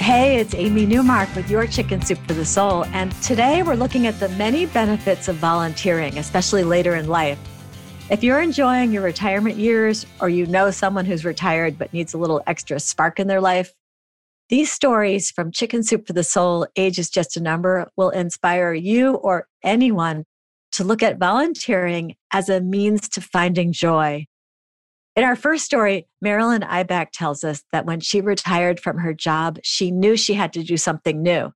Hey, it's Amy Newmark with your Chicken Soup for the Soul. And today we're looking at the many benefits of volunteering, especially later in life. If you're enjoying your retirement years or you know someone who's retired but needs a little extra spark in their life, these stories from Chicken Soup for the Soul, Age is Just a Number, will inspire you or anyone to look at volunteering as a means to finding joy in our first story, Marilyn Ibach tells us that when she retired from her job, she knew she had to do something new.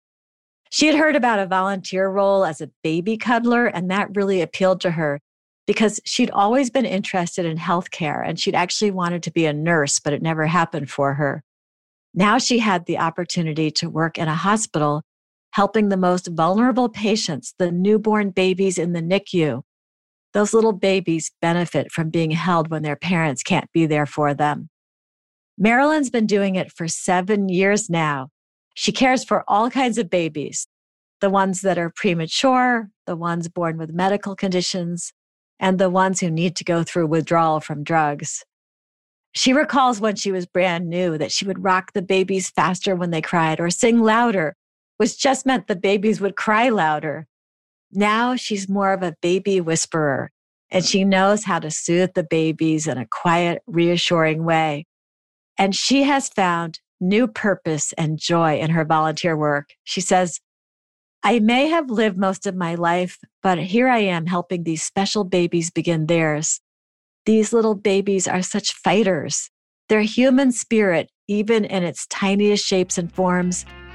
She had heard about a volunteer role as a baby cuddler, and that really appealed to her because she'd always been interested in healthcare and she'd actually wanted to be a nurse, but it never happened for her. Now she had the opportunity to work in a hospital helping the most vulnerable patients, the newborn babies in the NICU, those little babies benefit from being held when their parents can't be there for them. Marilyn's been doing it for seven years now. She cares for all kinds of babies the ones that are premature, the ones born with medical conditions, and the ones who need to go through withdrawal from drugs. She recalls when she was brand new that she would rock the babies faster when they cried or sing louder, which just meant the babies would cry louder. Now she's more of a baby whisperer and she knows how to soothe the babies in a quiet, reassuring way. And she has found new purpose and joy in her volunteer work. She says, I may have lived most of my life, but here I am helping these special babies begin theirs. These little babies are such fighters. Their human spirit, even in its tiniest shapes and forms,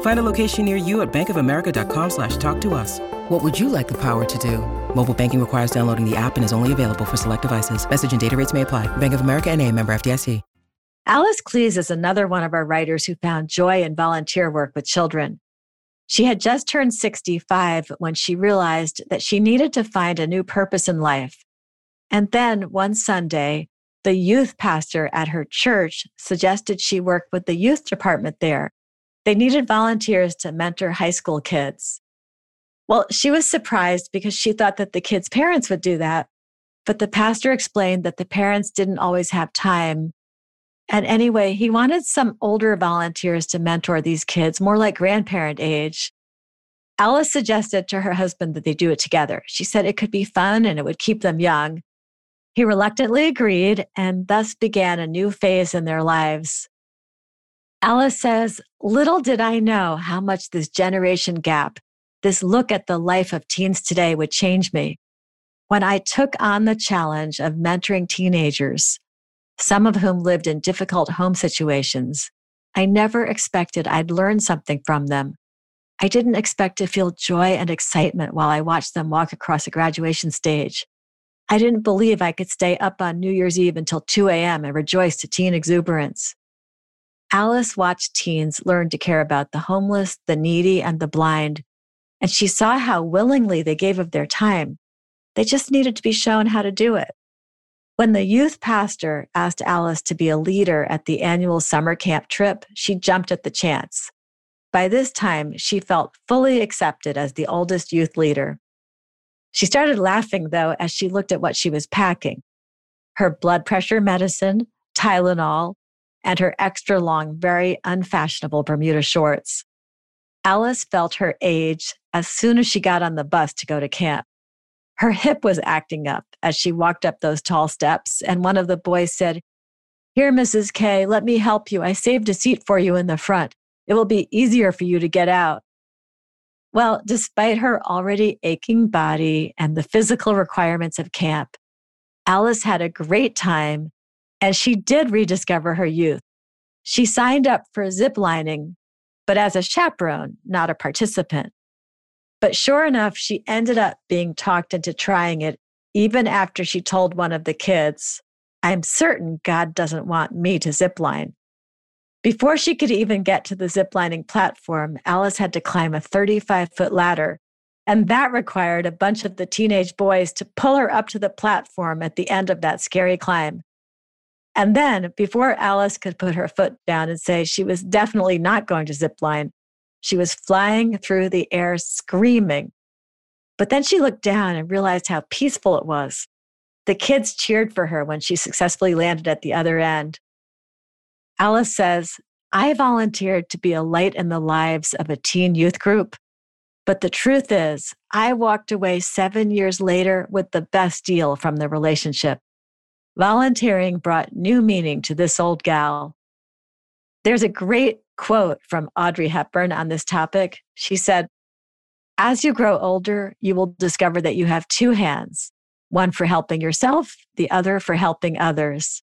Find a location near you at bankofamerica.com slash talk to us. What would you like the power to do? Mobile banking requires downloading the app and is only available for select devices. Message and data rates may apply. Bank of America and a member FDIC. Alice Klies is another one of our writers who found joy in volunteer work with children. She had just turned 65 when she realized that she needed to find a new purpose in life. And then one Sunday, the youth pastor at her church suggested she work with the youth department there they needed volunteers to mentor high school kids. Well, she was surprised because she thought that the kids' parents would do that. But the pastor explained that the parents didn't always have time. And anyway, he wanted some older volunteers to mentor these kids, more like grandparent age. Alice suggested to her husband that they do it together. She said it could be fun and it would keep them young. He reluctantly agreed and thus began a new phase in their lives. Alice says, Little did I know how much this generation gap, this look at the life of teens today would change me. When I took on the challenge of mentoring teenagers, some of whom lived in difficult home situations, I never expected I'd learn something from them. I didn't expect to feel joy and excitement while I watched them walk across a graduation stage. I didn't believe I could stay up on New Year's Eve until 2 a.m. and rejoice to teen exuberance. Alice watched teens learn to care about the homeless, the needy, and the blind, and she saw how willingly they gave of their time. They just needed to be shown how to do it. When the youth pastor asked Alice to be a leader at the annual summer camp trip, she jumped at the chance. By this time, she felt fully accepted as the oldest youth leader. She started laughing, though, as she looked at what she was packing her blood pressure medicine, Tylenol, and her extra long, very unfashionable Bermuda shorts. Alice felt her age as soon as she got on the bus to go to camp. Her hip was acting up as she walked up those tall steps, and one of the boys said, Here, Mrs. K, let me help you. I saved a seat for you in the front. It will be easier for you to get out. Well, despite her already aching body and the physical requirements of camp, Alice had a great time and she did rediscover her youth. She signed up for ziplining, but as a chaperone, not a participant. But sure enough, she ended up being talked into trying it, even after she told one of the kids, I'm certain God doesn't want me to zipline. Before she could even get to the ziplining platform, Alice had to climb a 35 foot ladder. And that required a bunch of the teenage boys to pull her up to the platform at the end of that scary climb. And then, before Alice could put her foot down and say she was definitely not going to zip line, she was flying through the air screaming. But then she looked down and realized how peaceful it was. The kids cheered for her when she successfully landed at the other end. Alice says, I volunteered to be a light in the lives of a teen youth group. But the truth is, I walked away seven years later with the best deal from the relationship. Volunteering brought new meaning to this old gal. There's a great quote from Audrey Hepburn on this topic. She said, As you grow older, you will discover that you have two hands one for helping yourself, the other for helping others.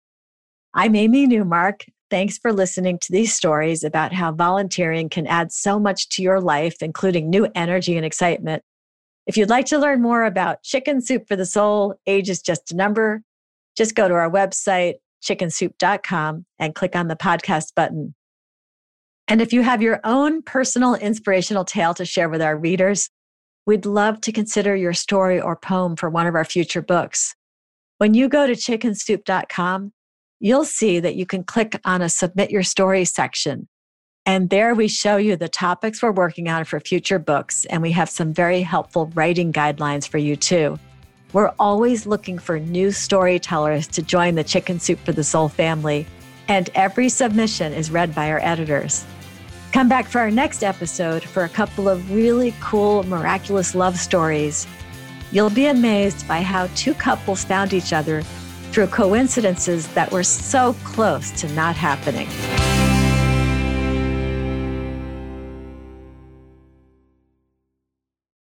I'm Amy Newmark, Thanks for listening to these stories about how volunteering can add so much to your life, including new energy and excitement. If you'd like to learn more about Chicken Soup for the Soul, age is just a number, just go to our website, chickensoup.com, and click on the podcast button. And if you have your own personal inspirational tale to share with our readers, we'd love to consider your story or poem for one of our future books. When you go to chickensoup.com, you'll see that you can click on a submit your story section. And there we show you the topics we're working on for future books. And we have some very helpful writing guidelines for you too. We're always looking for new storytellers to join the Chicken Soup for the Soul family. And every submission is read by our editors. Come back for our next episode for a couple of really cool, miraculous love stories. You'll be amazed by how two couples found each other through coincidences that were so close to not happening.